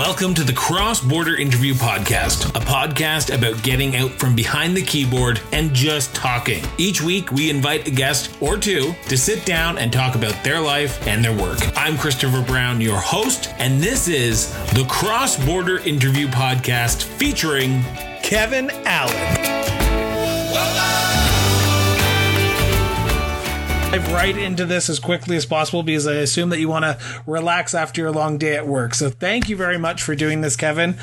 Welcome to the Cross Border Interview Podcast, a podcast about getting out from behind the keyboard and just talking. Each week, we invite a guest or two to sit down and talk about their life and their work. I'm Christopher Brown, your host, and this is the Cross Border Interview Podcast featuring Kevin Allen. Dive right into this as quickly as possible because I assume that you want to relax after your long day at work. So thank you very much for doing this, Kevin.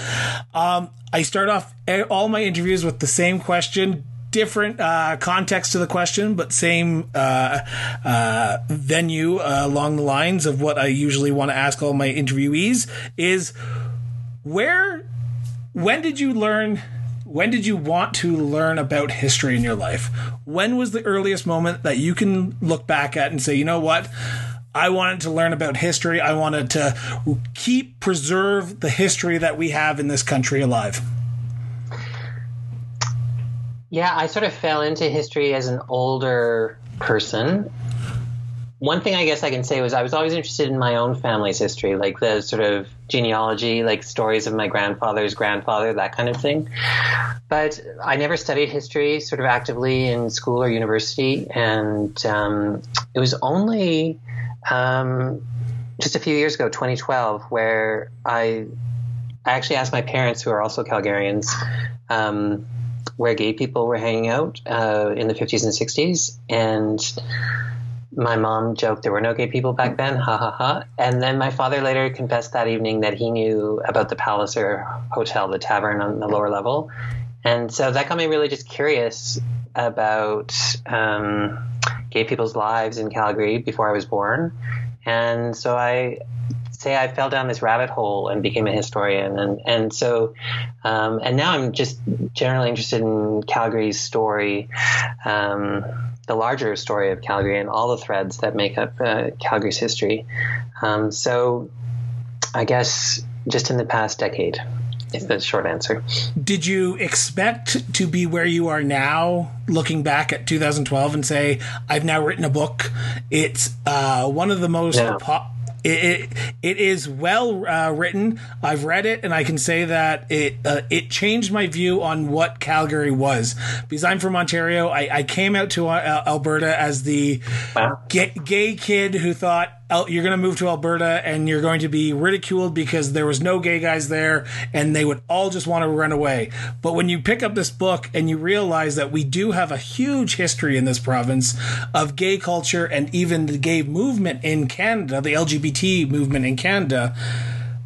Um, I start off all my interviews with the same question. Different uh, context to the question, but same uh, uh, venue uh, along the lines of what I usually want to ask all my interviewees is where, when did you learn when did you want to learn about history in your life? When was the earliest moment that you can look back at and say, you know what? I wanted to learn about history. I wanted to keep, preserve the history that we have in this country alive. Yeah, I sort of fell into history as an older person one thing I guess I can say was I was always interested in my own family's history, like the sort of genealogy, like stories of my grandfather's grandfather, that kind of thing. But I never studied history sort of actively in school or university. And um, it was only um, just a few years ago, 2012, where I, I actually asked my parents, who are also Calgarians, um, where gay people were hanging out uh, in the 50s and 60s. And my mom joked there were no gay people back then, ha ha ha. And then my father later confessed that evening that he knew about the Palliser Hotel, the tavern on the lower level. And so that got me really just curious about um, gay people's lives in Calgary before I was born. And so I say I fell down this rabbit hole and became a historian. And, and so, um, and now I'm just generally interested in Calgary's story. Um, the larger story of Calgary and all the threads that make up uh, Calgary's history. Um, so, I guess just in the past decade is the short answer. Did you expect to be where you are now, looking back at 2012 and say, I've now written a book? It's uh, one of the most no. po- it, it, it is well uh, written. I've read it, and I can say that it uh, it changed my view on what Calgary was. Because I'm from Ontario, I, I came out to uh, Alberta as the wow. gay, gay kid who thought you're going to move to Alberta and you're going to be ridiculed because there was no gay guys there and they would all just want to run away. But when you pick up this book and you realize that we do have a huge history in this province of gay culture and even the gay movement in Canada, the LGBT movement in Canada,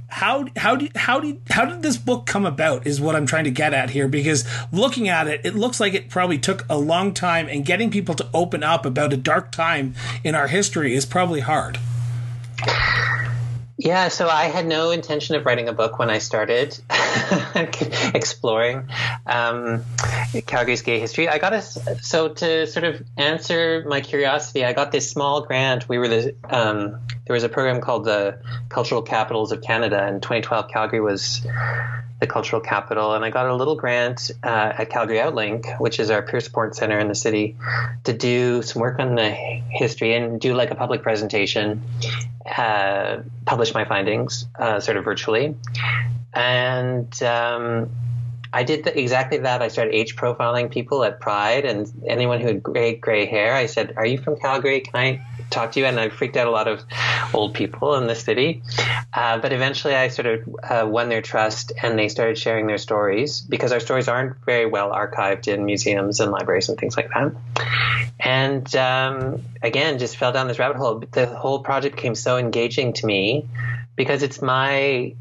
how how did how did how did this book come about is what I'm trying to get at here because looking at it it looks like it probably took a long time and getting people to open up about a dark time in our history is probably hard. Yeah, so I had no intention of writing a book when I started exploring um, Calgary's gay history. I got a so to sort of answer my curiosity. I got this small grant. We were the um, there was a program called the Cultural Capitals of Canada, and 2012 Calgary was the cultural capital, and I got a little grant uh, at Calgary Outlink, which is our peer support center in the city, to do some work on the history and do like a public presentation, uh, publish my findings uh, sort of virtually, and. Um, I did the, exactly that. I started age profiling people at Pride, and anyone who had gray gray hair, I said, "Are you from Calgary? Can I talk to you?" And I freaked out a lot of old people in the city. Uh, but eventually, I sort of uh, won their trust, and they started sharing their stories because our stories aren't very well archived in museums and libraries and things like that. And um, again, just fell down this rabbit hole. The whole project became so engaging to me because it's my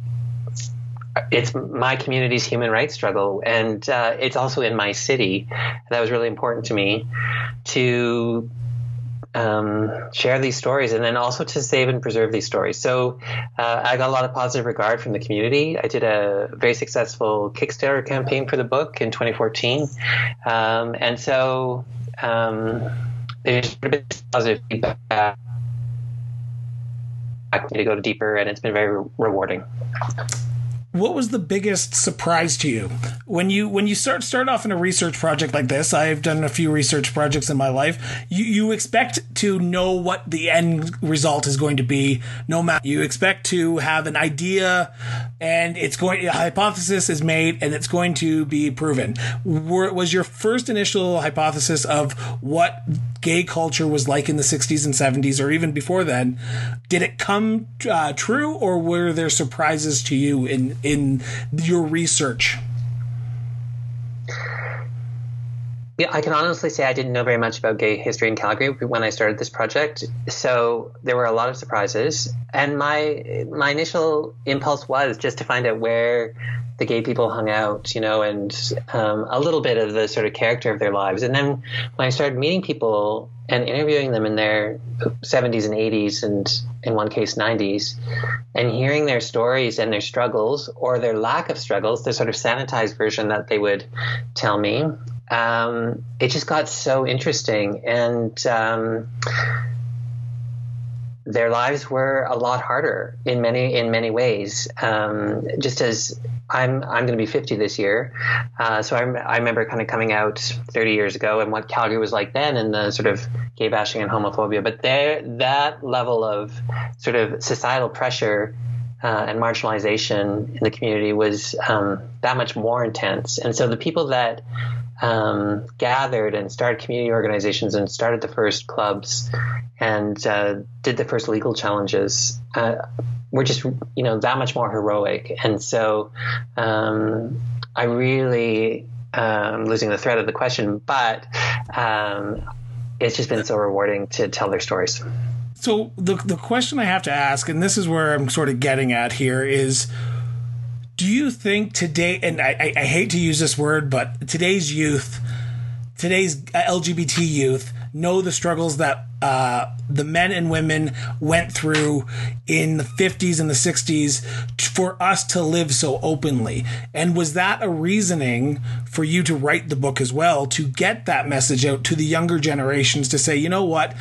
it's my community's human rights struggle, and uh, it's also in my city. That was really important to me to um, share these stories and then also to save and preserve these stories. So uh, I got a lot of positive regard from the community. I did a very successful Kickstarter campaign for the book in 2014. Um, and so um, there's been positive feedback I need to go deeper, and it's been very rewarding what was the biggest surprise to you? When you when you start start off in a research project like this i've done a few research projects in my life you you expect to know what the end result is going to be no matter you expect to have an idea and it's going a hypothesis is made and it's going to be proven. Were, was your first initial hypothesis of what gay culture was like in the 60s and 70s or even before then? Did it come uh, true, or were there surprises to you in in your research? Yeah, I can honestly say I didn't know very much about gay history in Calgary when I started this project. So there were a lot of surprises, and my my initial impulse was just to find out where the gay people hung out, you know, and um, a little bit of the sort of character of their lives. And then when I started meeting people and interviewing them in their 70s and 80s, and in one case 90s, and hearing their stories and their struggles or their lack of struggles, the sort of sanitized version that they would tell me, um, it just got so interesting. And um, their lives were a lot harder in many in many ways. Um, just as I'm I'm going to be 50 this year, uh, so I, I remember kind of coming out 30 years ago and what Calgary was like then, and the sort of gay bashing and homophobia. But there, that level of sort of societal pressure uh, and marginalization in the community was um, that much more intense. And so the people that um, gathered and started community organizations and started the first clubs and uh, did the first legal challenges uh, were just you know that much more heroic. And so um, I really um, losing the thread of the question, but um, it's just been so rewarding to tell their stories. So the the question I have to ask, and this is where I'm sort of getting at here, is do you think today, and I, I, hate to use this word, but today's youth, today's LGBT youth, know the struggles that uh, the men and women went through in the 50s and the 60s for us to live so openly. And was that a reasoning for you to write the book as well, to get that message out to the younger generations to say, you know what,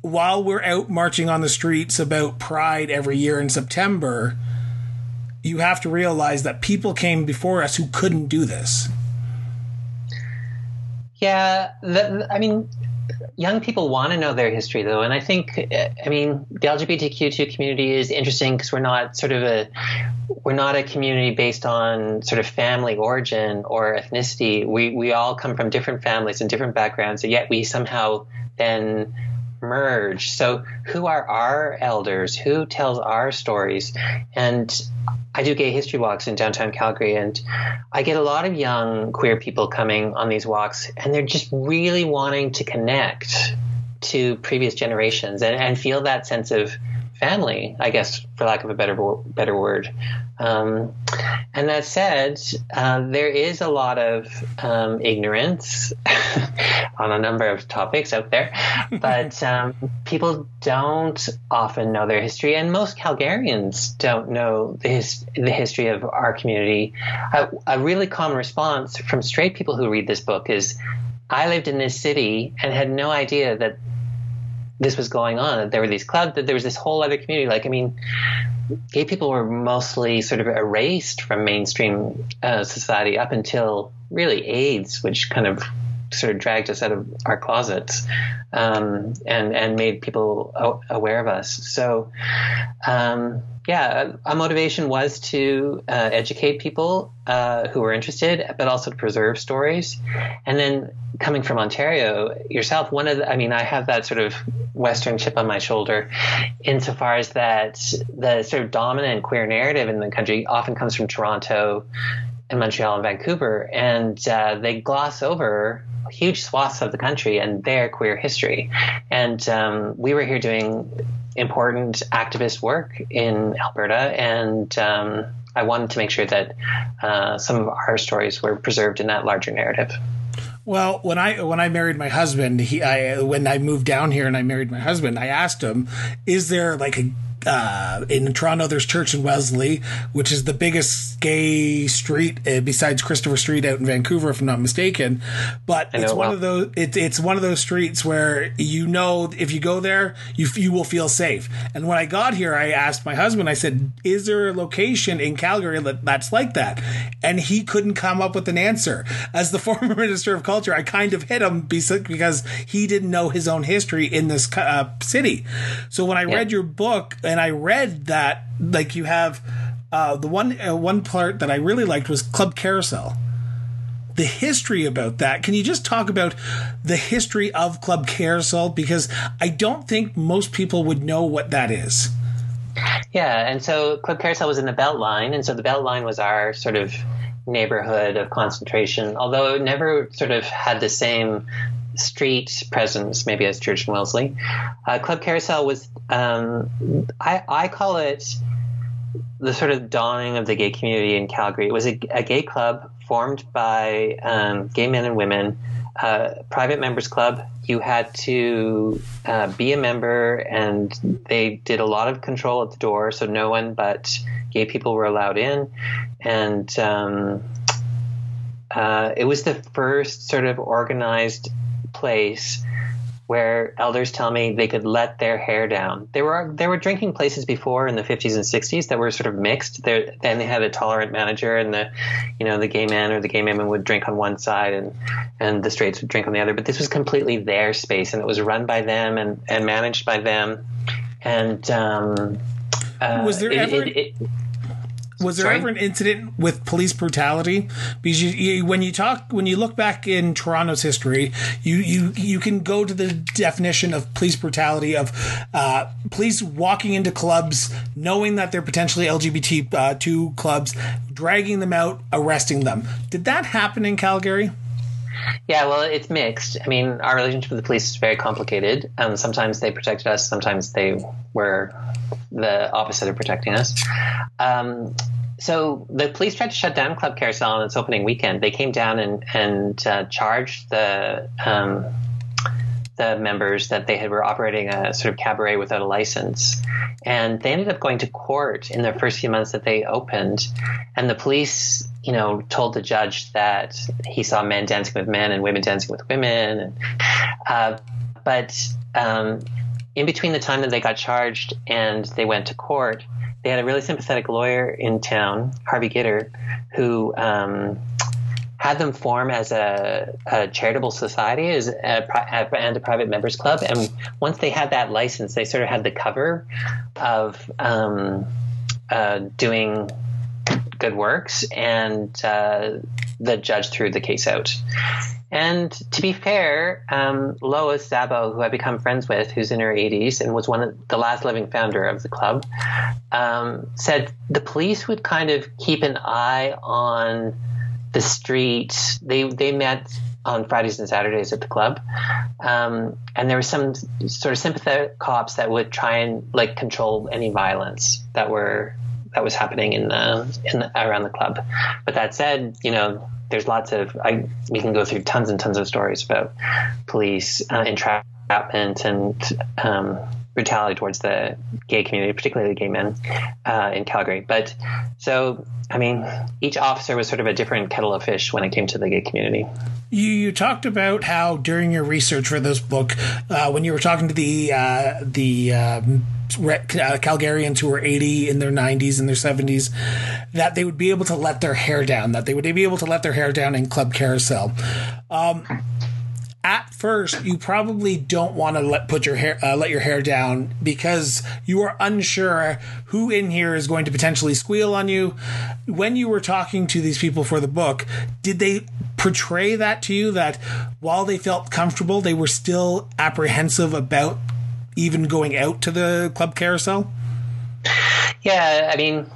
while we're out marching on the streets about pride every year in September, you have to realize that people came before us who couldn't do this. Yeah, the, I mean, young people want to know their history, though, and I think, I mean, the LGBTQ2 community is interesting because we're not sort of a we're not a community based on sort of family origin or ethnicity. We we all come from different families and different backgrounds, and yet we somehow then merge. So, who are our elders? Who tells our stories? And I do gay history walks in downtown Calgary, and I get a lot of young queer people coming on these walks, and they're just really wanting to connect to previous generations and, and feel that sense of family, I guess, for lack of a better better word. Um, and that said, uh, there is a lot of um, ignorance on a number of topics out there, but um, people don't often know their history, and most Calgarians don't know the, his, the history of our community. A, a really common response from straight people who read this book is, "I lived in this city and had no idea that." This was going on. That there were these clubs. That there was this whole other community. Like, I mean, gay people were mostly sort of erased from mainstream uh, society up until really AIDS, which kind of sort of dragged us out of our closets um, and and made people aware of us. So, um, yeah, a motivation was to uh, educate people uh, who were interested, but also to preserve stories. And then coming from Ontario yourself, one of the, I mean, I have that sort of Western chip on my shoulder insofar as that the sort of dominant queer narrative in the country often comes from Toronto and Montreal and Vancouver, and uh, they gloss over huge swaths of the country and their queer history. And um, we were here doing important activist work in Alberta, and um, I wanted to make sure that uh, some of our stories were preserved in that larger narrative. Well, when I when I married my husband, he I when I moved down here and I married my husband, I asked him, "Is there like a uh, in Toronto, there's Church and Wellesley, which is the biggest gay street uh, besides Christopher Street out in Vancouver, if I'm not mistaken. But it's one well. of those. It, it's one of those streets where you know if you go there, you you will feel safe. And when I got here, I asked my husband. I said, "Is there a location in Calgary that, that's like that?" And he couldn't come up with an answer. As the former minister of culture, I kind of hit him because he didn't know his own history in this uh, city. So when I yeah. read your book and I read that like you have uh, the one uh, one part that I really liked was Club Carousel. The history about that. Can you just talk about the history of Club Carousel? Because I don't think most people would know what that is. Yeah, and so Club Carousel was in the Beltline, and so the Beltline was our sort of neighborhood of concentration, although it never sort of had the same street presence, maybe as Church and Wellesley. Uh, Club Carousel was, um, I, I call it the sort of dawning of the gay community in Calgary. It was a, a gay club formed by um, gay men and women, uh, private members club. You had to uh, be a member, and they did a lot of control at the door, so no one but gay people were allowed in. And um, uh, it was the first sort of organized place where elders tell me they could let their hair down. There were there were drinking places before in the 50s and 60s that were sort of mixed. There, then they had a tolerant manager, and the you know the gay man or the gay women would drink on one side, and and the straights would drink on the other. But this was completely their space, and it was run by them and and managed by them. And um, uh, was there it, ever? It, it, was there Sorry? ever an incident with police brutality? Because you, you, when you talk, when you look back in Toronto's history, you you you can go to the definition of police brutality of uh, police walking into clubs, knowing that they're potentially LGBT uh, two clubs, dragging them out, arresting them. Did that happen in Calgary? Yeah, well, it's mixed. I mean, our relationship with the police is very complicated. Um, sometimes they protected us, sometimes they were the opposite of protecting us. Um, so the police tried to shut down Club Carousel on its opening weekend. They came down and and uh, charged the um, the members that they had were operating a sort of cabaret without a license, and they ended up going to court in the first few months that they opened. And the police, you know, told the judge that he saw men dancing with men and women dancing with women, and, uh, but um, in between the time that they got charged and they went to court, they had a really sympathetic lawyer in town, Harvey Gitter, who um, had them form as a, a charitable society as a, and a private members club. And once they had that license, they sort of had the cover of um, uh, doing good works, and uh, the judge threw the case out. And to be fair, um, Lois Szabo, who I've become friends with, who's in her 80s and was one of the last living founder of the club, um, said the police would kind of keep an eye on the street. They they met on Fridays and Saturdays at the club, um, and there were some sort of sympathetic cops that would try and like control any violence that were that was happening in the in the, around the club. But that said, you know there's lots of I we can go through tons and tons of stories about police uh, entrapment and um, brutality towards the gay community, particularly the gay men uh, in Calgary. But so I mean, each officer was sort of a different kettle of fish when it came to the gay community. You, you talked about how during your research for this book, uh, when you were talking to the uh, the um, uh, Calgarians who were 80 in their 90s and their 70s that they would be able to let their hair down, that they would be able to let their hair down in Club Carousel. Um, at first, you probably don't want to let put your hair uh, let your hair down because you are unsure who in here is going to potentially squeal on you. When you were talking to these people for the book, did they portray that to you that while they felt comfortable, they were still apprehensive about even going out to the club carousel? Yeah, I mean,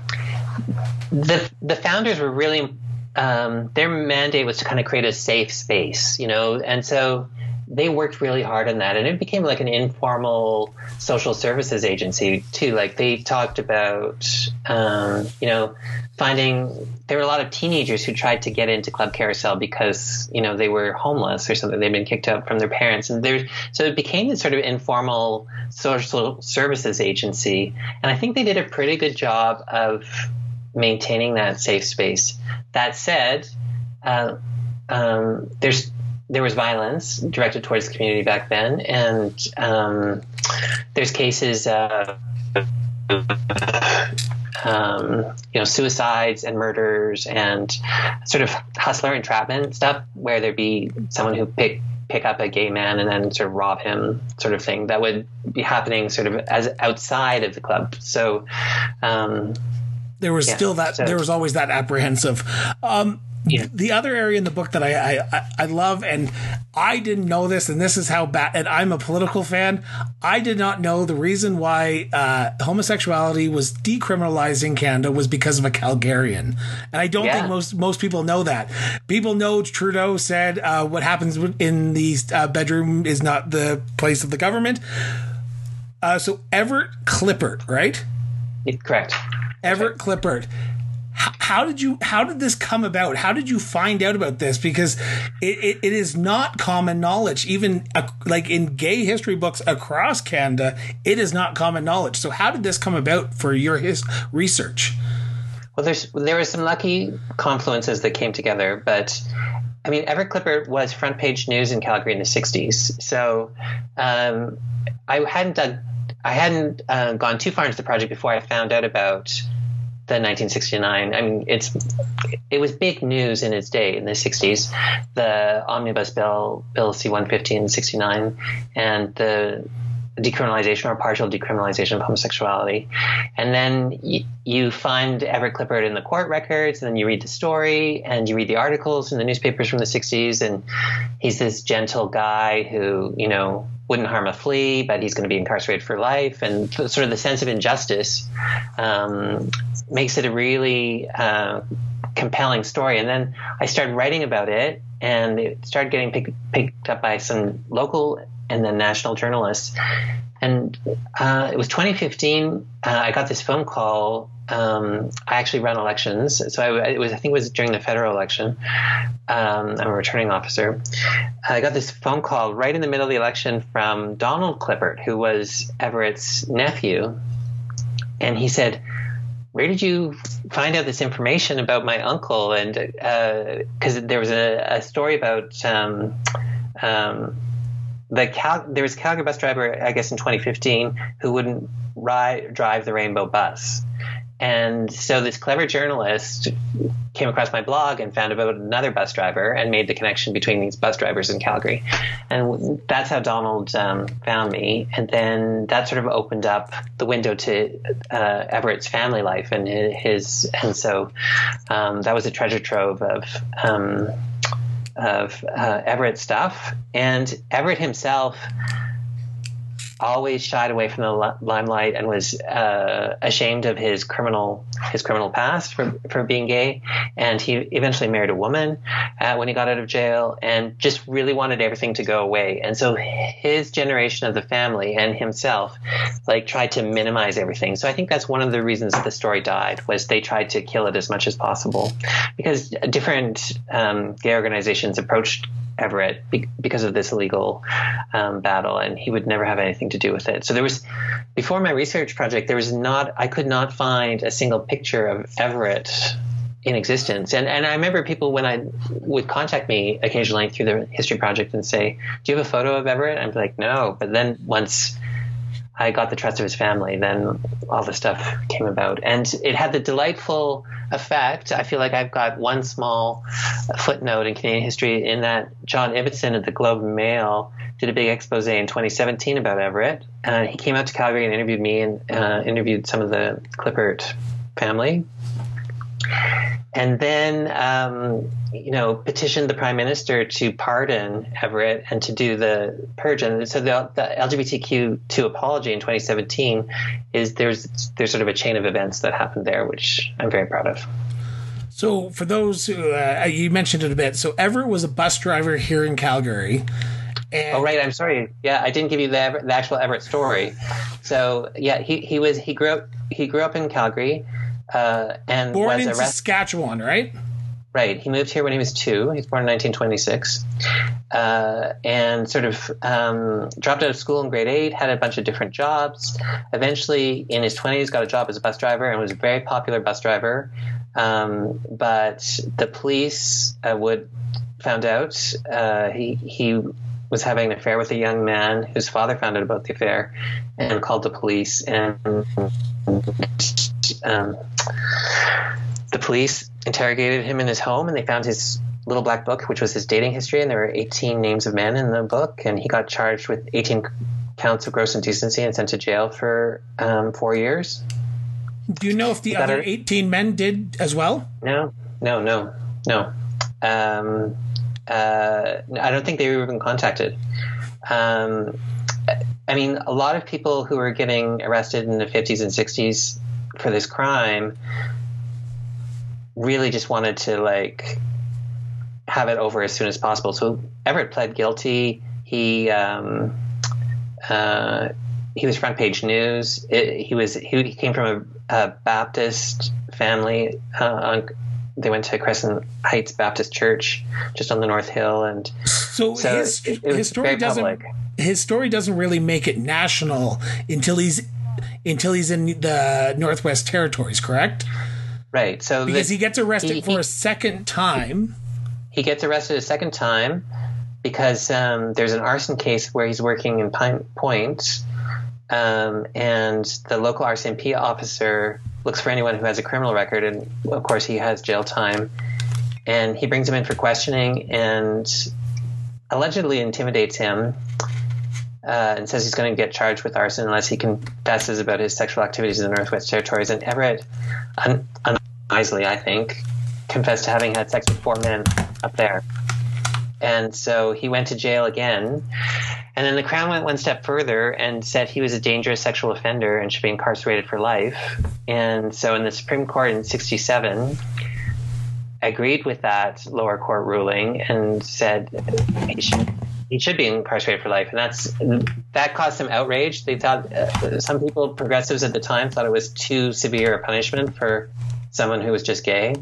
the the founders were really um, their mandate was to kind of create a safe space, you know, and so they worked really hard on that. And it became like an informal social services agency too. Like they talked about um, you know finding there were a lot of teenagers who tried to get into club carousel because you know they were homeless or something. They'd been kicked out from their parents. And there so it became this sort of informal social services agency. And i think they did a pretty good job of maintaining that safe space. That said uh, um, there's there was violence directed towards the community back then, and um, there's cases of um, you know suicides and murders and sort of hustler entrapment stuff where there'd be someone who pick pick up a gay man and then sort of rob him sort of thing that would be happening sort of as outside of the club. So um, there was yeah, still that so. there was always that apprehensive um, yeah. The other area in the book that I, I I love, and I didn't know this, and this is how bad. And I'm a political fan. I did not know the reason why uh, homosexuality was decriminalized in Canada was because of a Calgarian, and I don't yeah. think most most people know that. People know Trudeau said uh, what happens in the uh, bedroom is not the place of the government. Uh, so Everett Klippert, right? correct. Everett Klippert how did you how did this come about? How did you find out about this? Because it, it, it is not common knowledge. Even uh, like in gay history books across canada it is not common knowledge. So how did this come about for your his research? Well there's there were some lucky confluences that came together but I mean, Everett Klippert was front page news in Calgary in the '60s, so um, I hadn't done, I hadn't uh, gone too far into the project before I found out about the 1969. I mean, it's it was big news in its day in the 60s. The omnibus bill, Bill C-150 69, and the decriminalization or partial decriminalization of homosexuality. And then y- you find Everett Klippert in the court records, and then you read the story, and you read the articles in the newspapers from the 60s, and he's this gentle guy who, you know, wouldn't harm a flea, but he's going to be incarcerated for life, and sort of the sense of injustice um, makes it a really uh, compelling story. And then I started writing about it, and it started getting pick, picked up by some local and then national journalists. And uh, it was 2015. Uh, I got this phone call. Um, I actually ran elections, so I, it was. I think it was during the federal election. Um, I'm a returning officer. I got this phone call right in the middle of the election from Donald Klippert, who was Everett's nephew, and he said, where did you find out this information about my uncle? And because uh, there was a, a, story about um, um, the Cal- there was a Calgary bus driver, I guess, in 2015 who wouldn't ride drive the Rainbow bus, and so this clever journalist came across my blog and found about another bus driver and made the connection between these bus drivers in Calgary. And that's how Donald um, found me. And then that sort of opened up the window to uh, Everett's family life and his. And so um, that was a treasure trove of. Um, of uh, Everett stuff, and Everett himself always shied away from the limelight and was uh, ashamed of his criminal his criminal past for for being gay. And he eventually married a woman uh, when he got out of jail, and just really wanted everything to go away. And so his generation of the family and himself like tried to minimize everything. So I think that's one of the reasons the story died was they tried to kill it as much as possible because different um, gay organizations approached Everett be- because of this illegal um, battle, and he would never have anything to do with it. So there was, before my research project, there was not, I could not find a single picture of Everett in existence. And and I remember people when I would contact me occasionally through the history project and say, "Do you have a photo of Everett?" I'm like, "No." But then once I got the trust of his family, then all the stuff came about. And it had the delightful effect. I feel like I've got one small footnote in Canadian history in that John Ibbitson of the Globe and Mail did a big expose in 2017 about Everett. And he came out to Calgary and interviewed me and uh, interviewed some of the Klippert family and then um, you know petitioned the prime minister to pardon Everett and to do the purge. And so the, the LGBTQ2 apology in 2017 is there's there's sort of a chain of events that happened there, which I'm very proud of. So for those who uh, you mentioned it a bit, so Everett was a bus driver here in Calgary. And oh right, I'm sorry. Yeah, I didn't give you the, the actual Everett story. So yeah, he, he was he grew up he grew up in Calgary uh, and born in arrested. Saskatchewan, right? Right. He moved here when he was two. He was born in 1926, uh, and sort of um, dropped out of school in grade eight. Had a bunch of different jobs. Eventually, in his 20s, got a job as a bus driver and was a very popular bus driver. Um, but the police uh, would found out uh, he he was having an affair with a young man whose father found out about the affair and called the police and um, the police interrogated him in his home and they found his little black book, which was his dating history, and there were 18 names of men in the book, and he got charged with 18 counts of gross indecency and sent to jail for um, four years. Do you know if the other 18 men did as well? No, no, no, no. Um, uh, I don't think they were even contacted. Um, I mean, a lot of people who were getting arrested in the 50s and 60s for this crime really just wanted to like have it over as soon as possible. So Everett pled guilty. He um, uh, he was front page news. It, he was he, he, came from a, a Baptist family. Uh, on, they went to Crescent Heights Baptist Church, just on the North Hill, and so, so his it, it his story doesn't public. his story doesn't really make it national until he's until he's in the Northwest Territories, correct? Right. So because the, he gets arrested he, for he, a second time. He gets arrested a second time because um, there's an arson case where he's working in Pine Point, um, and the local RCMP officer looks for anyone who has a criminal record, and of course he has jail time. And he brings him in for questioning and allegedly intimidates him uh, and says he's going to get charged with arson unless he confesses about his sexual activities in the Northwest Territories. And Everett, un- unwisely, I think, confessed to having had sex with four men up there. And so he went to jail again. And then the Crown went one step further and said he was a dangerous sexual offender and should be incarcerated for life. And so in the Supreme Court in 67, agreed with that lower court ruling and said he should he should be incarcerated for life, and that's that caused some outrage. They thought uh, some people, progressives at the time, thought it was too severe a punishment for someone who was just gay,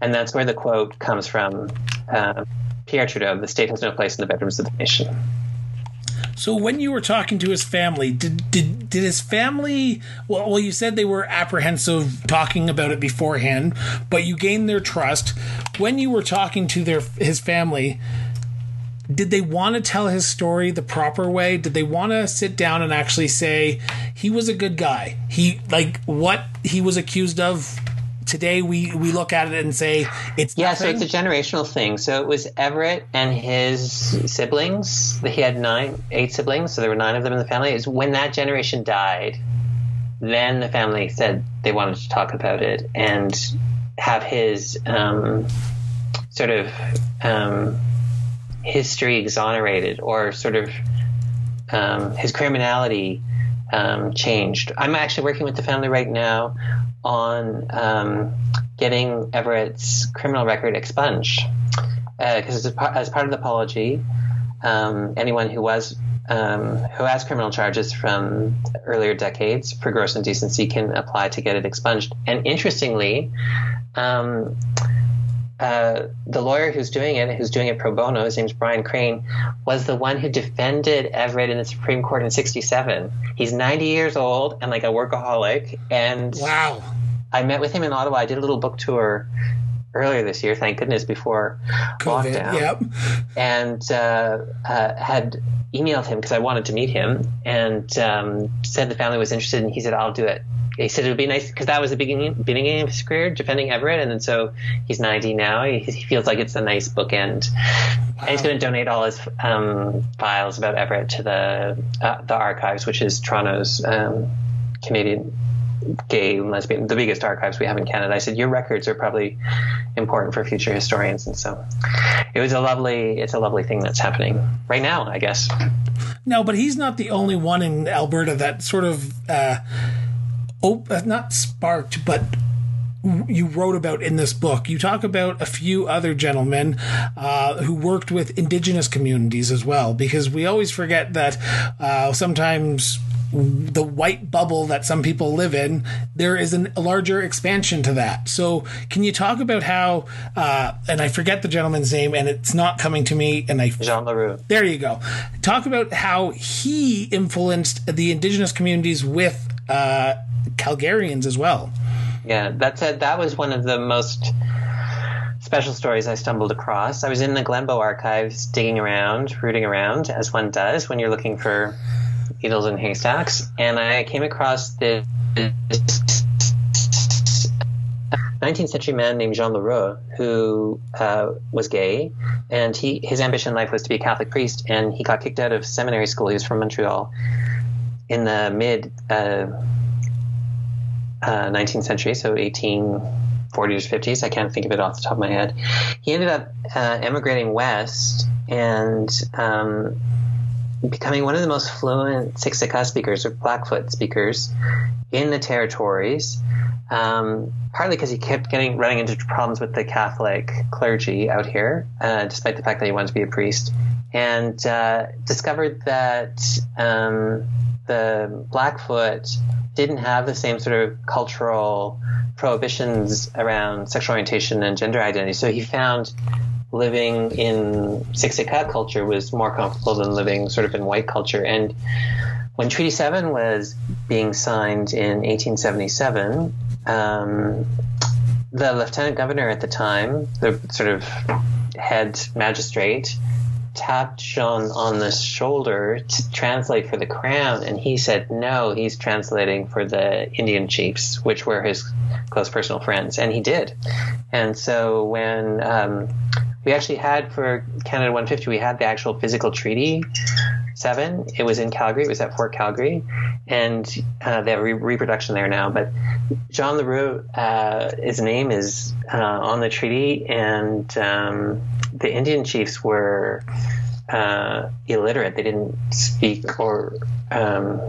and that's where the quote comes from. Uh, Pierre Trudeau: "The state has no place in the bedrooms of the nation." So when you were talking to his family, did did did his family? Well, well, you said they were apprehensive talking about it beforehand, but you gained their trust. When you were talking to their his family, did they want to tell his story the proper way? Did they want to sit down and actually say he was a good guy? He like what he was accused of today we we look at it and say it's yeah nothing. so it's a generational thing so it was everett and his siblings he had nine eight siblings so there were nine of them in the family is when that generation died then the family said they wanted to talk about it and have his um, sort of um, history exonerated or sort of um, his criminality um, changed. I'm actually working with the family right now on um, getting Everett's criminal record expunged because uh, as, part of the apology, um, anyone who was um, who has criminal charges from earlier decades for gross indecency can apply to get it expunged. And interestingly, um, uh, the lawyer who's doing it, who's doing it pro bono, his name's Brian Crane, was the one who defended Everett in the Supreme Court in '67. He's 90 years old and like a workaholic. And wow, I met with him in Ottawa. I did a little book tour earlier this year, thank goodness, before COVID, lockdown. Yep. And uh, uh, had emailed him because I wanted to meet him and um, said the family was interested, and he said, "I'll do it." he said it would be nice because that was the beginning beginning of his career defending Everett, and then so he's 90 now. He, he feels like it's a nice bookend, wow. and he's going to donate all his um, files about Everett to the uh, the archives, which is Toronto's um, Canadian gay lesbian the biggest archives we have in Canada. I said your records are probably important for future historians, and so it was a lovely it's a lovely thing that's happening right now, I guess. No, but he's not the only one in Alberta that sort of. Uh, op- uh, not sparked, but you wrote about in this book. You talk about a few other gentlemen uh, who worked with indigenous communities as well, because we always forget that uh, sometimes the white bubble that some people live in, there is an, a larger expansion to that. So, can you talk about how? Uh, and I forget the gentleman's name, and it's not coming to me. And I Jean L'Heureux. There you go. Talk about how he influenced the indigenous communities with uh, Calgarians as well. Yeah, that's a, that was one of the most special stories I stumbled across. I was in the Glenbow archives digging around, rooting around, as one does when you're looking for needles in haystacks, and I came across this 19th century man named Jean L'Heureux who uh, was gay, and he his ambition in life was to be a Catholic priest, and he got kicked out of seminary school. He was from Montreal in the mid. Uh, uh, 19th century, so 1840s or 50s. I can't think of it off the top of my head. He ended up uh, emigrating west and um, becoming one of the most fluent Siksika speakers or Blackfoot speakers in the territories. Um, partly because he kept getting running into problems with the Catholic clergy out here, uh, despite the fact that he wanted to be a priest, and uh, discovered that um, the Blackfoot didn't have the same sort of cultural prohibitions around sexual orientation and gender identity. So he found living in Siksika culture was more comfortable than living sort of in white culture. And when Treaty 7 was being signed in 1877, um, the lieutenant governor at the time, the sort of head magistrate, tapped Jean on the shoulder to translate for the crown, and he said no, he's translating for the Indian chiefs, which were his close personal friends, and he did. And so when um, we actually had for Canada 150, we had the actual physical treaty seven. It was in Calgary. It was at Fort Calgary, and uh, they have re- reproduction there now. But Jean L'Heureux, uh, his name is uh, on the treaty, and um, the Indian chiefs were uh, illiterate. They didn't speak or um,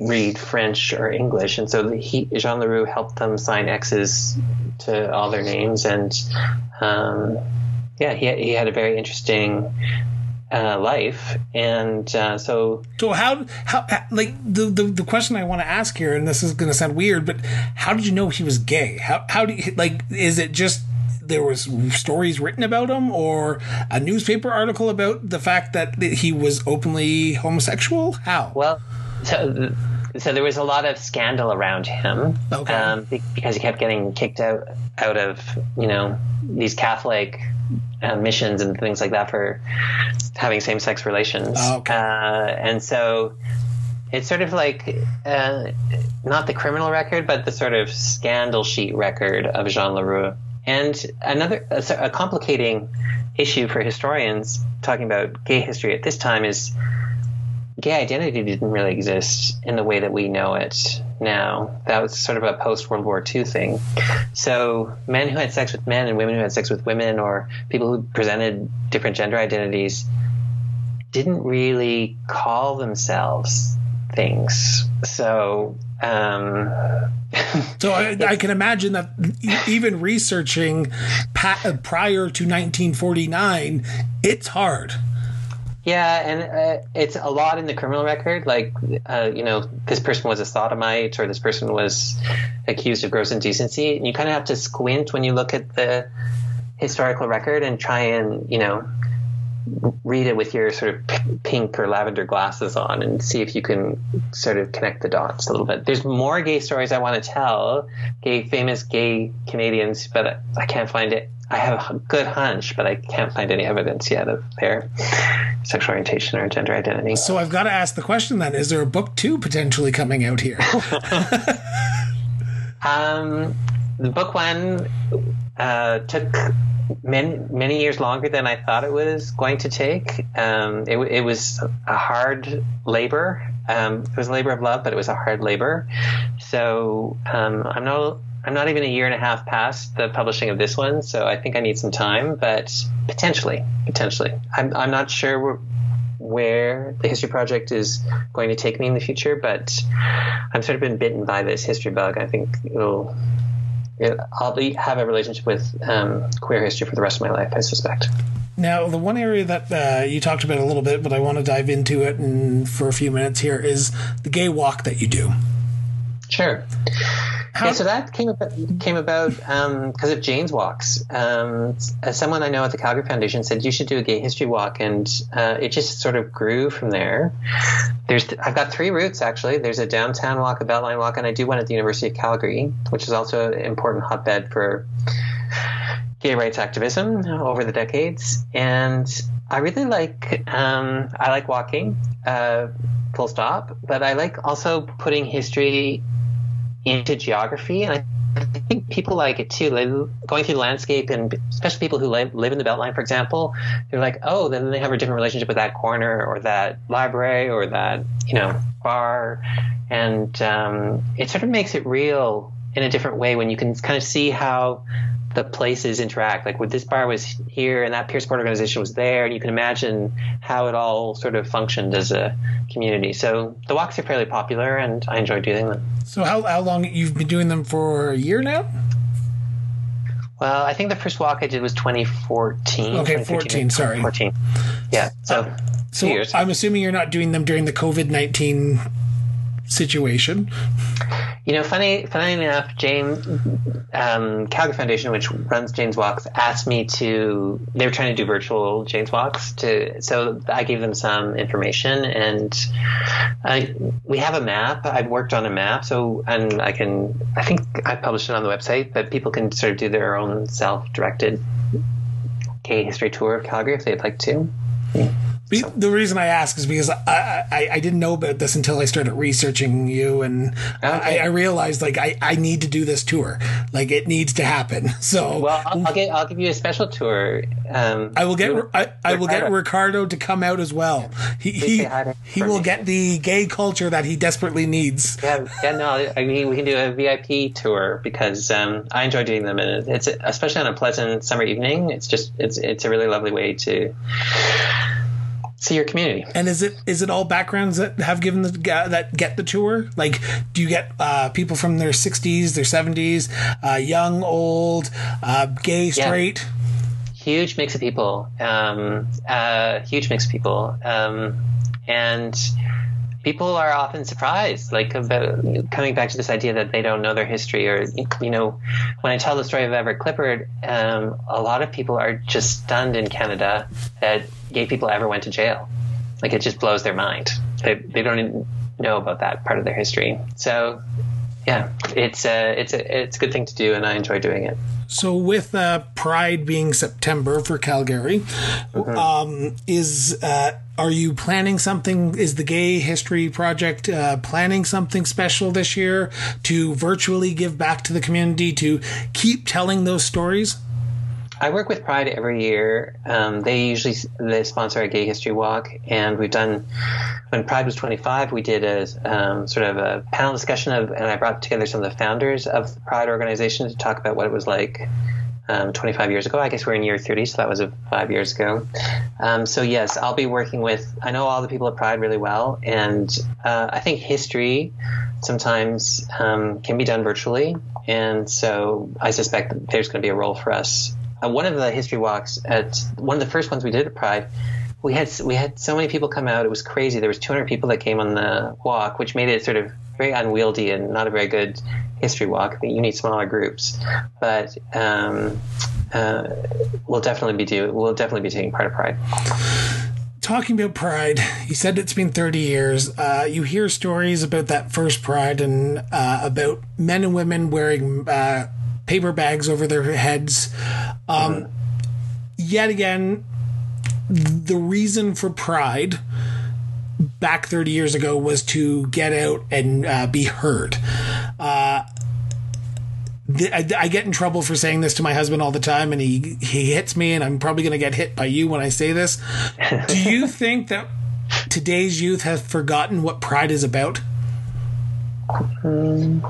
read French or English, and so he, Jean L'Heureux helped them sign X's to all their names, and um, yeah, he he had a very interesting uh, life, and uh, so. So how how like the, the the question I want to ask here, and this is going to sound weird, but how did you know he was gay? How how do you like? Is it just there was stories written about him, or a newspaper article about the fact that he was openly homosexual? How? Well, so so there was a lot of scandal around him okay. um, because he kept getting kicked out out of you know these Catholic uh, missions and things like that for having same sex relations. Oh, okay. uh, and so it's sort of like uh, not the criminal record, but the sort of scandal sheet record of Jean L'Heureux. And another a, a complicating issue for historians talking about gay history at this time is gay identity didn't really exist in the way that we know it now. That was sort of a post World War II thing. So men who had sex with men and women who had sex with women, or people who presented different gender identities, didn't really call themselves things. So. Um, so I, I, can imagine that even researching pa- prior to 1949, it's hard. Yeah, and uh, it's a lot in the criminal record. Like, uh, you know, this person was a sodomite or this person was accused of gross indecency. And you kind of have to squint when you look at the historical record and try and, you know, read it with your sort of pink or lavender glasses on and see if you can sort of connect the dots a little bit. There's more gay stories I want to tell, gay, famous gay Canadians, but I can't find it I have a good hunch, but I can't find any evidence yet of their sexual orientation or gender identity. So I've got to ask the question then: Is there a book two potentially coming out here? um, the book one uh, took many many years longer than I thought it was going to take. Um, it, it, was a hard labor. Um, it was a labor of love, but it was a hard labor. So um, I'm not I'm not even a year and a half past the publishing of this one, so I think I need some time, but potentially, potentially. I'm, I'm not sure where the history project is going to take me in the future, but I've sort of been bitten by this history bug. I think it'll, it, I'll be, have a relationship with um, queer history for the rest of my life, I suspect. Now, the one area that uh, you talked about a little bit, but I want to dive into it and for a few minutes here is the gay walk that you do. Sure. How? Yeah, so that came about, came about because um, of Jane's walks. Um, someone I know at the Calgary Foundation said you should do a gay history walk, and uh, it just sort of grew from there. There's I've got three routes actually. There's a downtown walk, a Beltline walk, and I do one at the University of Calgary, which is also an important hotbed for gay rights activism over the decades. And I really like um, I like walking. Uh, full stop. But I like also putting history into geography, and I think people like it too. Like going through the landscape, and especially people who live, live in the Beltline, for example, they're like, oh, then they have a different relationship with that corner or that library or that you know bar, and um, it sort of makes it real in a different way when you can kind of see how the places interact. Like, with this bar was here and that peer support organization was there, and you can imagine how it all sort of functioned as a community. So the walks are fairly popular, and I enjoy doing them. So how how long you've been doing them for a year now? Well, I think the first walk I did was 2014. Okay, 14. Sorry, 14. Yeah. So. Uh, so I'm assuming you're not doing them during the COVID nineteen situation. You know, funny, funny enough, James um, Calgary Foundation, which runs Jane's Walks, asked me to. They were trying to do virtual Jane's Walks, to so I gave them some information, and I, we have a map. I've worked on a map, so and I can. I think I published it on the website, but people can sort of do their own self-directed gay history tour of Calgary if they'd like to. Yeah. The reason I ask is because I, I, I, didn't know about this until I started researching you, and okay. I, I, realized like I, I need to do this tour, like it needs to happen. So well, I'll, I'll get I'll give you a special tour. Um, I will get I, I will get Ricardo to come out as well. He he, he will me. get the gay culture that he desperately needs. Yeah, yeah. No, I mean we can do a VIP tour because um, I enjoy doing them, and it's especially on a pleasant summer evening. It's just it's it's a really lovely way to see your community. And is it is it all backgrounds that have given the that get the tour? Like, do you get uh, people from their sixties, their seventies, uh, young, old, uh, gay, straight? Yeah. Huge mix of people. Um, uh, huge mix of people, um, and people are often surprised, like about coming back to this idea that they don't know their history, or you know, when I tell the story of Everett Klippert, um, a lot of people are just stunned in Canada that gay people ever went to jail. Like it just blows their mind. They they don't even know about that part of their history. So yeah, it's a it's a it's a good thing to do, and I enjoy doing it. So, with uh, Pride being September for Calgary, mm-hmm. um, is uh, are you planning something? Is the Gay History Project uh, planning something special this year to virtually give back to the community to keep telling those stories? I work with Pride every year. Um, they usually they sponsor a gay history walk, and we've done when Pride was 25. We did a um, sort of a panel discussion of, and I brought together some of the founders of the Pride organization to talk about what it was like um, 25 years ago. I guess we're in year 30, so that was five years ago. Um, so yes, I'll be working with. I know all the people at Pride really well, and uh, I think history sometimes um, can be done virtually, and so I suspect there's going to be a role for us uh, one of the history walks at one of the first ones we did at Pride, we had we had so many people come out. It was crazy. There was 200 people that came on the walk, which made it sort of very unwieldy and not a very good history walk. You need smaller groups, but um, uh, we'll definitely be do we'll definitely be taking part of Pride talking about Pride, you said it's been 30 years. Uh, you hear stories about that first Pride and uh, about men and women wearing uh, paper bags over their heads. Um, yet again, the reason for Pride back 30 years ago was to get out and uh, be heard. Uh, I, I, get in trouble for saying this to my husband all the time, and he he hits me, and I'm probably going to get hit by you when I say this. Do you think that today's youth have forgotten what pride is about? Um,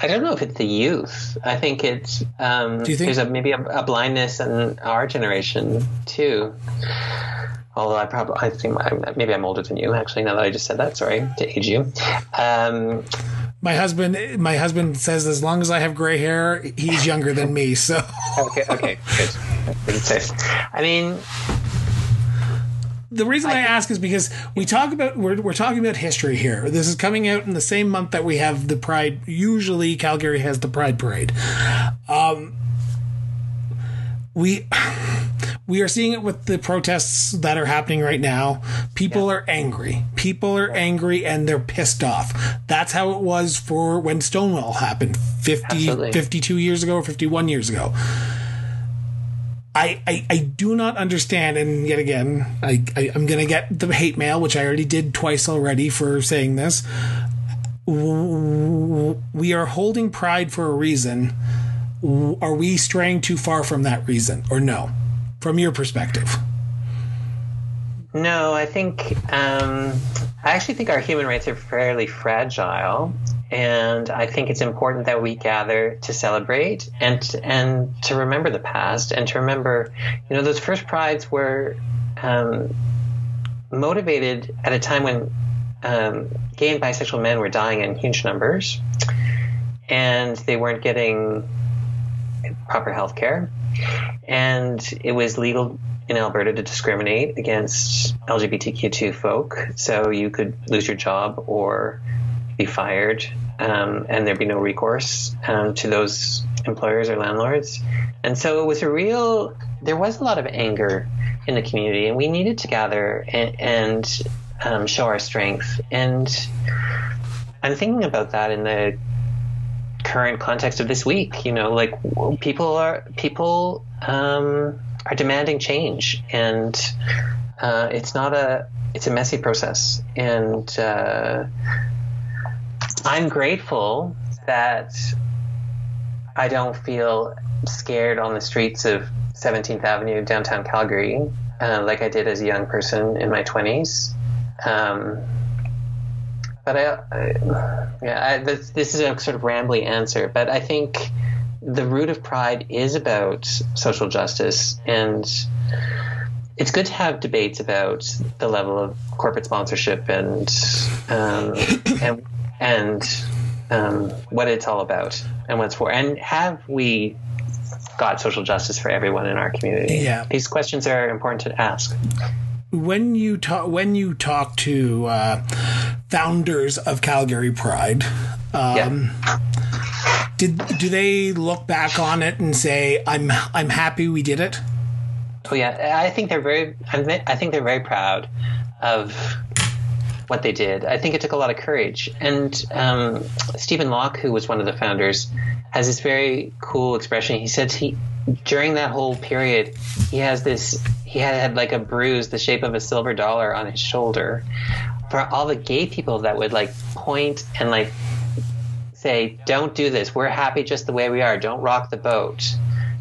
I don't know if it's the youth. I think it's um, Do you think- there's a, maybe a, a, blindness in our generation too. Although I probably I think I, maybe I'm older than you actually. Now that I just said that, sorry to age you. Um, my husband, my husband says as long as I have gray hair, he's younger than me. So okay, okay, good. I mean, the reason I, I, ask is because we talk about we're, we're talking about history here. This is coming out in the same month that we have the Pride. Usually, Calgary has the Pride Parade. Um, we we are seeing it with the protests that are happening right now. People yeah. are angry. People are angry and they're pissed off. That's how it was for when Stonewall happened 50, 52 years ago or 51 years ago. I, I, I do not understand, and yet again, I, I am gonna get the hate mail, which I already did twice already for saying this. We are holding pride for a reason. Are we straying too far from that reason, or no? From your perspective, no, I think um, I actually think our human rights are fairly fragile, and I think it's important that we gather to celebrate and and to remember the past and to remember, you know, those first prides were um, motivated at a time when um, gay and bisexual men were dying in huge numbers, and they weren't getting proper health care, and it was legal in Alberta to discriminate against LGBTQ2 folk. So you could lose your job or be fired, um, and there'd be no recourse um, to those employers or landlords. And so it was a real, there was a lot of anger in the community, and we needed to gather and, and um, show our strength. And I'm thinking about that in the current context of this week. You know, like people are people um, are demanding change, and uh, it's not a it's a messy process. And uh, I'm grateful that I don't feel scared on the streets of 17th Avenue, downtown Calgary, uh, like I did as a young person in my 20s. Um, but I, I yeah, I, this, this, is a sort of rambly answer, but I think the root of pride is about social justice, and it's good to have debates about the level of corporate sponsorship and um, and and um, what it's all about and what it's for, and have we got social justice for everyone in our community? Yeah, these questions are important to ask when you talk when you talk to uh, founders of Calgary Pride, um, yeah. Did do they look back on it and say, "I'm I'm happy we did it"? Oh yeah, I think they're very. I think they're very proud of what they did. I think it took a lot of courage. And um, Stephen Locke, who was one of the founders, has this very cool expression. He said he during that whole period, he has this. He had, had like a bruise the shape of a silver dollar on his shoulder. For all the gay people that would like point and like say, "Don't do this. We're happy just the way we are. Don't rock the boat."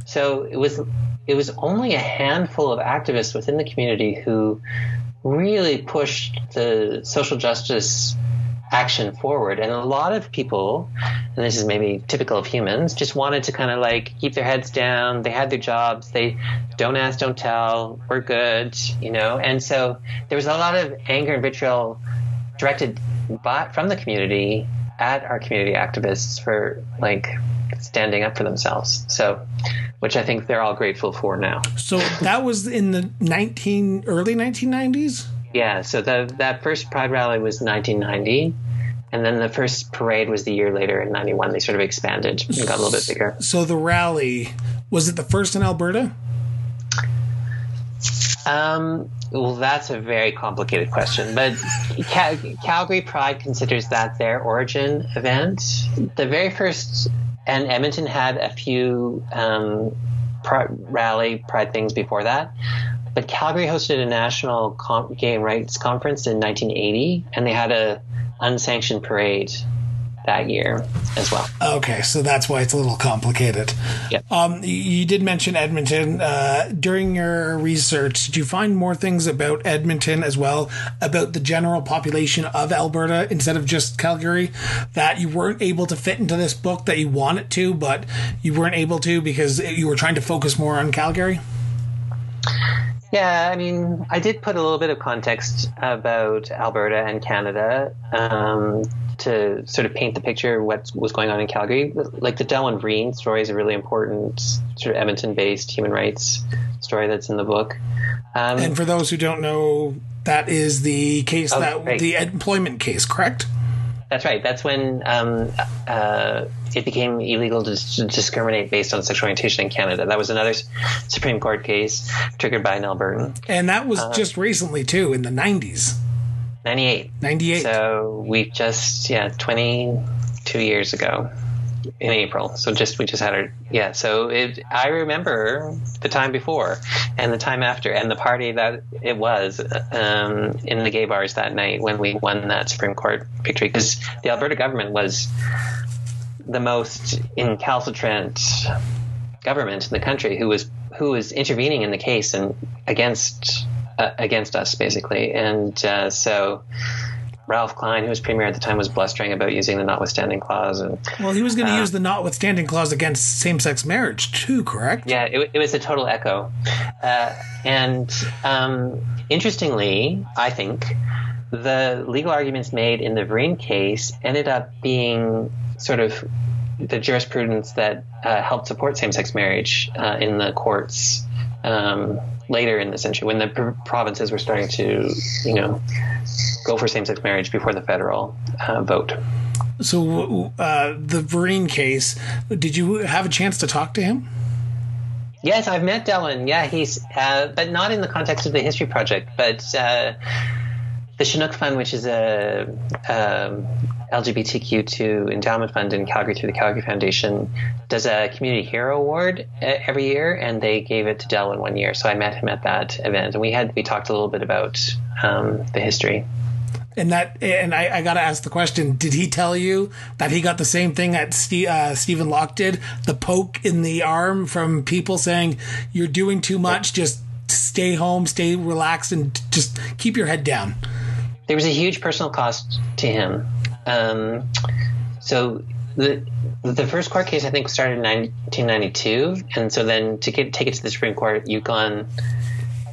So it was it was only a handful of activists within the community who really pushed the social justice action forward. And a lot of people, and this is maybe typical of humans, just wanted to kind of like keep their heads down. They had their jobs. They don't ask, don't tell. We're good, you know. And so there was a lot of anger and vitriol directed by, from the community at our community activists for like standing up for themselves. So, which I think they're all grateful for now. So that was in the 19 early 1990s. Yeah, so the, that first Pride rally was 1990, and then the first parade was the year later in 91. They sort of expanded and got a little bit bigger. So the rally, was it the first in Alberta? Um, well, that's a very complicated question, but Cal- Calgary Pride considers that their origin event. The very first, and Edmonton had a few um, rally Pride things before that. But Calgary hosted a national com- gay rights conference in 1980, and they had a unsanctioned parade that year as well. Okay, so that's why it's a little complicated. Yep. Um, you did mention Edmonton. Uh, during your research, did you find more things about Edmonton as well, about the general population of Alberta instead of just Calgary, that you weren't able to fit into this book that you wanted to, but you weren't able to because you were trying to focus more on Calgary? Yeah, I mean, I did put a little bit of context about Alberta and Canada um, to sort of paint the picture of what was going on in Calgary. Like the Delwin Vriend story is a really important sort of Edmonton-based human rights story that's in the book. Um, and for those who don't know, that is the case oh, that right. the employment case, correct? That's right. That's when um, uh, it became illegal to, to, discriminate based on sexual orientation in Canada. That was another Supreme Court case triggered by Nell Burton. And that was uh, just recently, too, in the 90s. 98. 98. So we've just, yeah, 22 years ago in April. So just we just had our yeah. So it, I remember the time before and the time after and the party that it was um, in the gay bars that night when we won that Supreme Court victory because the Alberta government was the most incalcitrant government in the country who was who was intervening in the case and against uh, against us, basically. And uh, so Ralph Klein, who was premier at the time, was blustering about using the notwithstanding clause. And well, he was going to uh, use the notwithstanding clause against same-sex marriage too, correct? Yeah, it, it was a total echo. Uh, and um, interestingly, I think the legal arguments made in the Vriend case ended up being sort of the jurisprudence that uh, helped support same-sex marriage uh, in the courts um, later in the century when the pr- provinces were starting to, you know, go for same-sex marriage before the federal uh, vote. So uh, the Vriend case, did you have a chance to talk to him? Yes, I've met Delwin. Yeah, he's, uh, but not in the context of the History Project, but uh, the Chinook Fund, which is a um, LGBTQ2 endowment fund in Calgary through the Calgary Foundation, does a Community Hero Award uh, every year, and they gave it to Delwin one year. So I met him at that event, and we had we talked a little bit about um, the history. And that, and I, I got to ask the question: Did he tell you that he got the same thing that Steve, uh, Stephen Locke did? The poke in the arm from people saying you're doing too much. Just stay home, stay relaxed, and just keep your head down there was a huge personal cost to him. Um, so the the first court case I think started in 1992, and so then to get take it to the Supreme Court, you've gone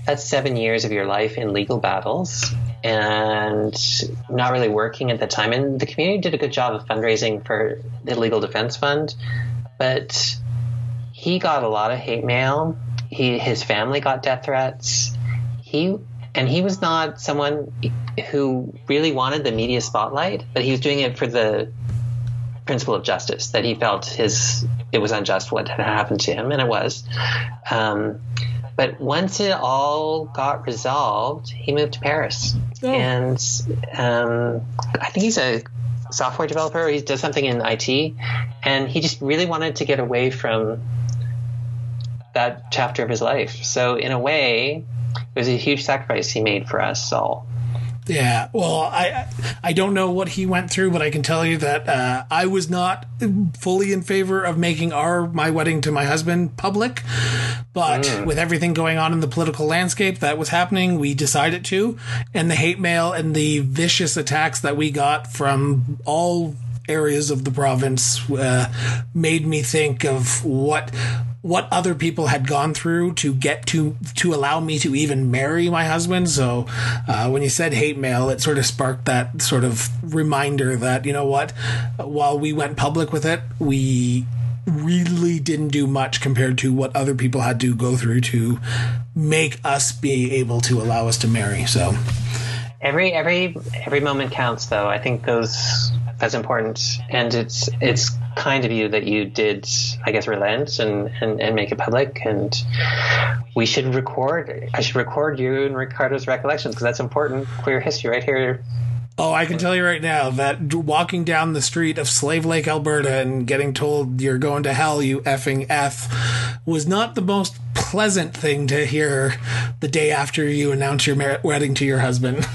that's seven years of your life in legal battles and not really working at the time. And the community did a good job of fundraising for the Legal Defense Fund, but he got a lot of hate mail. He his family got death threats. He and he was not someone who really wanted the media spotlight, but he was doing it for the principle of justice that he felt his it was unjust what had happened to him, and it was. Um, but once it all got resolved, he moved to Paris, oh. and um, I think he's a software developer. He does something in IT, and he just really wanted to get away from that chapter of his life. So in a way, it was a huge sacrifice he made for us all. Yeah, well, I I don't know what he went through, but I can tell you that uh, I was not fully in favor of making our my wedding to my husband public. But mm. with everything going on in the political landscape that was happening, we decided to, and the hate mail and the vicious attacks that we got from all areas of the province uh, made me think of what what other people had gone through to get to to allow me to even marry my husband. So uh, when you said hate mail, it sort of sparked that sort of reminder that you know what, while we went public with it, we really didn't do much compared to what other people had to go through to make us be able to allow us to marry. So every every every moment counts, though. I think those that's important, and it's it's kind of you that you did, I guess, relent and, and, and make it public. And we should record. I should record you and Ricardo's recollections because that's important queer history right here. Oh, I can tell you right now that walking down the street of Slave Lake, Alberta, and getting told you're going to hell, you effing f, was not the most pleasant thing to hear the day after you announce your wedding to your husband.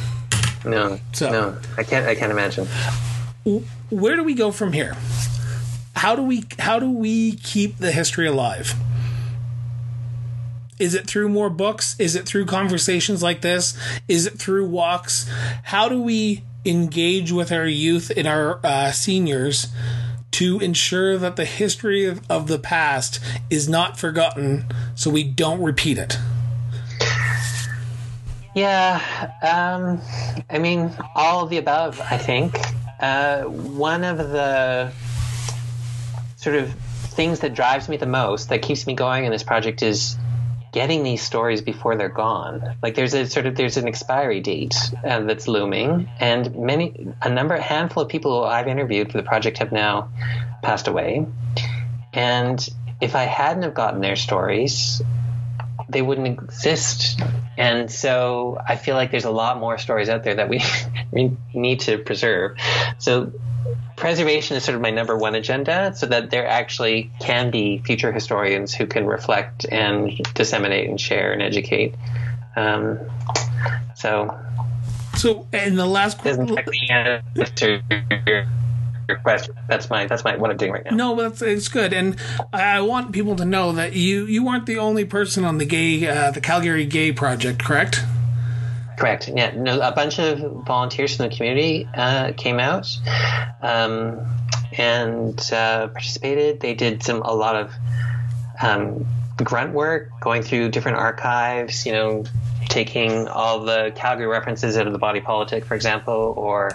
No, so no, I can't. I can't imagine. Where do we go from here? how do we how do we keep the history alive? Is it through more books? Is it through conversations like this? Is it through walks? How do we engage with our youth and our uh, seniors to ensure that the history of, of the past is not forgotten so we don't repeat it? Yeah, um, I mean, all of the above, I think. Uh, one of the sort of things that drives me the most, that keeps me going in this project is getting these stories before they're gone. Like there's a sort of there's an expiry date uh, that's looming, and many a number a handful of people I've interviewed for the project have now passed away. And if I hadn't have gotten their stories, they wouldn't exist. And so I feel like there's a lot more stories out there that we, we need to preserve. So preservation is sort of my number one agenda so that there actually can be future historians who can reflect and disseminate and share and educate. Um, so, so in the last answer your question. That's my that's my what I'm doing right now. No, but that's it's good, and I want people to know that you you aren't the only person on the gay uh, the Calgary Gay Project, correct? Correct. Yeah. No, a bunch of volunteers from the community uh, came out um, and uh, participated. They did some a lot of um, grunt work, going through different archives. You know, taking all the Calgary references out of the body politic, for example, or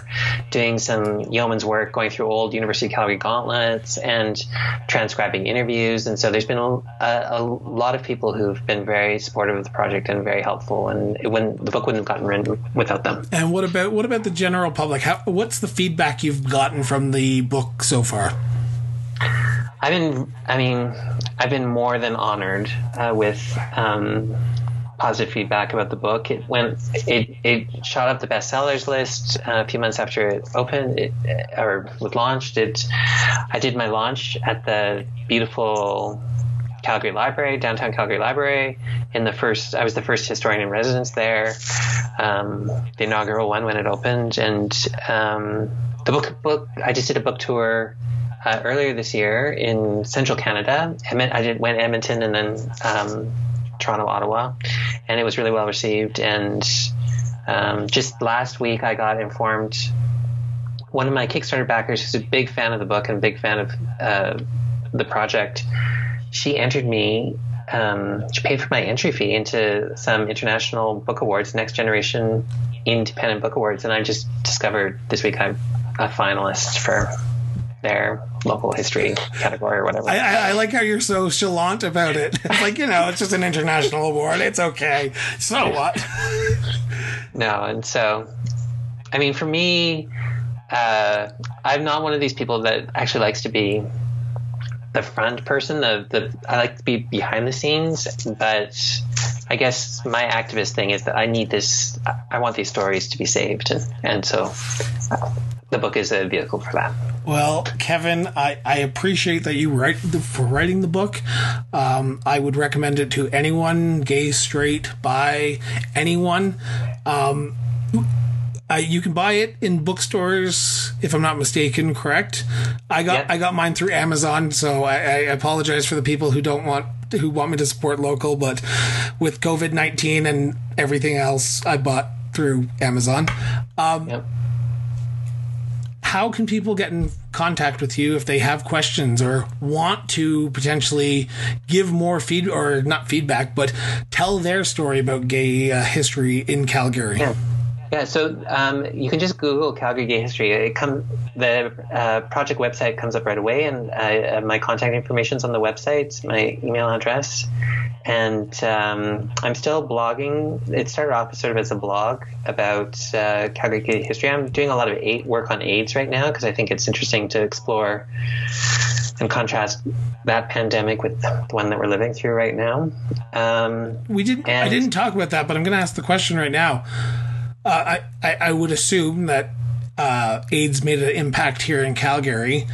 doing some yeoman's work, going through old University of Calgary gauntlets and transcribing interviews. And so there's been a, a lot of people who've been very supportive of the project and very helpful. And it wouldn't, the book wouldn't have gotten written without them. And what about what about the general public? How, what's the feedback you've gotten from the book so far? I've been, I mean, I've been more than honored uh, with um, positive feedback about the book. It went, it, it shot up the bestsellers list uh, a few months after it opened it, or was launched. It, I did my launch at the beautiful Calgary Library, downtown Calgary Library. In the first, I was the first historian in residence there. Um, the inaugural one when it opened, and um, the book book. I just did a book tour uh, earlier this year in central Canada. I did went Edmonton and then um, Toronto, Ottawa, and it was really well received. And um, just last week, I got informed. One of my Kickstarter backers, who's a big fan of the book and a big fan of uh, the project, she entered me. Um, she paid for my entry fee into some international book awards, Next Generation Independent Book Awards, and I just discovered this week I'm a finalist for their local history category or whatever. I, I, I like how you're so chalant about it. It's like, you know, it's just an international award. It's okay. So what? no, and so, I mean, for me, uh, I'm not one of these people that actually likes to be the front person. The, the I like to be behind the scenes, but I guess my activist thing is that I need this. I want these stories to be saved, and, and so the book is a vehicle for that. Well, Kevin, I, I appreciate that you write the, for writing the book. Um, I would recommend it to anyone, gay, straight, bi, anyone. Um, uh, you can buy it in bookstores, if I'm not mistaken. Correct? I got yep. I got mine through Amazon, so I, I, apologize for the people who don't want who want me to support local. But with COVID nineteen and everything else, I bought through Amazon. Um, yep how can people get in contact with you if they have questions or want to potentially give more feed or not feedback, but tell their story about gay uh, history in Calgary? Yeah. Yeah, so um, you can just Google Calgary Gay History. It come the uh, project website comes up right away, and uh, my contact information is on the website, my email address, and um, I'm still blogging. It started off sort of as a blog about uh, Calgary Gay history. I'm doing a lot of aid, work on AIDS right now because I think it's interesting to explore and contrast that pandemic with the one that we're living through right now. Um, we didn't. I didn't talk about that, but I'm going to ask the question right now uh, I, I would assume that uh, AIDS made an impact here in Calgary.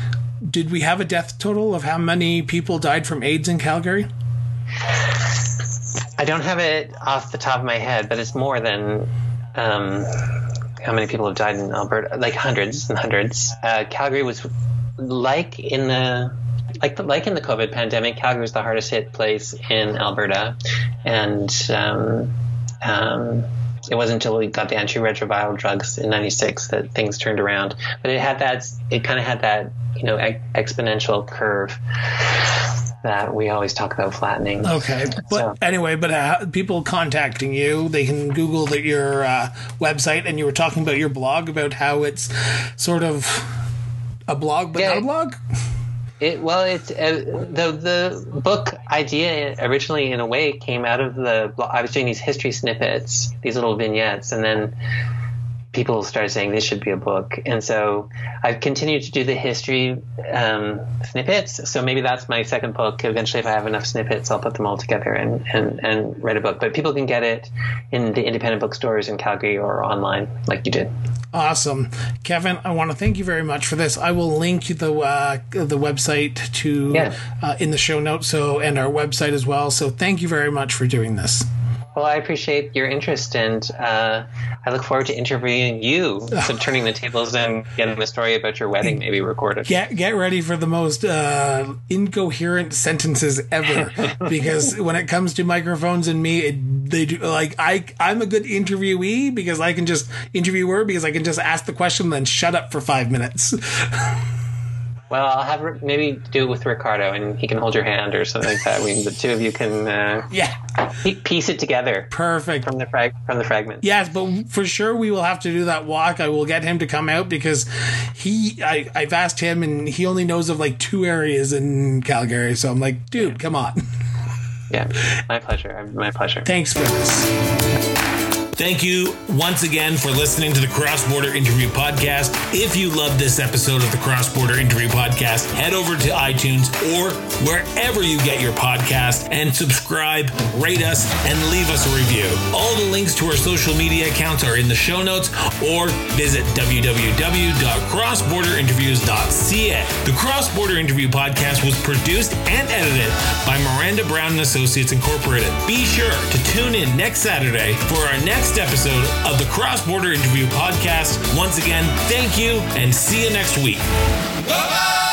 Did we have a death total of how many people died from AIDS in Calgary? I don't have it off the top of my head, but it's more than um, how many people have died in Alberta, like hundreds and hundreds. Uh, Calgary was like in the like the, like in the COVID pandemic. Calgary was the hardest hit place in Alberta, and um, um, it wasn't until we got the antiretroviral drugs in '96 that things turned around. But it had that. It kind of had that, you know, exponential curve that we always talk about flattening. Okay, but so. anyway, but uh, people contacting you, they can Google the, your uh, website, and you were talking about your blog about how it's sort of a blog, but yeah, not a blog. It, well, it's uh, the the book idea originally, in a way, came out of the. I was doing these history snippets, these little vignettes, and then people started saying this should be a book, and so I've continued to do the history um, snippets. So maybe that's my second book. Eventually, if I have enough snippets, I'll put them all together and and, and write a book. But people can get it in the independent bookstores in Calgary or online, like you did. Awesome, Kevin. I want to thank you very much for this. I will link the uh, the website to yeah. uh, in the show notes, so and our website as well. So thank you very much for doing this. Well, I appreciate your interest, and uh, I look forward to interviewing you, so turning the tables and getting the story about your wedding maybe recorded. Get get ready for the most uh, incoherent sentences ever, because when it comes to microphones and me, it, they do like I I'm a good interviewee because I can just interview her because I can just ask the question and then shut up for five minutes. Well, I'll have maybe do it with Ricardo, and he can hold your hand or something like that. We, the two of you can, uh, yeah, piece it together. Perfect from the frag from the fragments. Yes, but for sure we will have to do that walk. I will get him to come out because he, I, I've asked him, and he only knows of like two areas in Calgary. So I'm like, dude, come on. Yeah, my pleasure. My pleasure. Thanks for this. Thank you once again for listening to the Cross Border Interview Podcast. If you loved this episode of the Cross Border Interview Podcast, head over to iTunes or wherever you get your podcast and subscribe, rate us, and leave us a review. All the links to our social media accounts are in the show notes or visit www.crossborderinterviews.ca. The Cross Border Interview Podcast was produced and edited by Miranda Brown and Associates Incorporated. Be sure to tune in next Saturday for our next episode of the Cross Border Interview Podcast. Once again, thank you and see you next week. Bye-bye.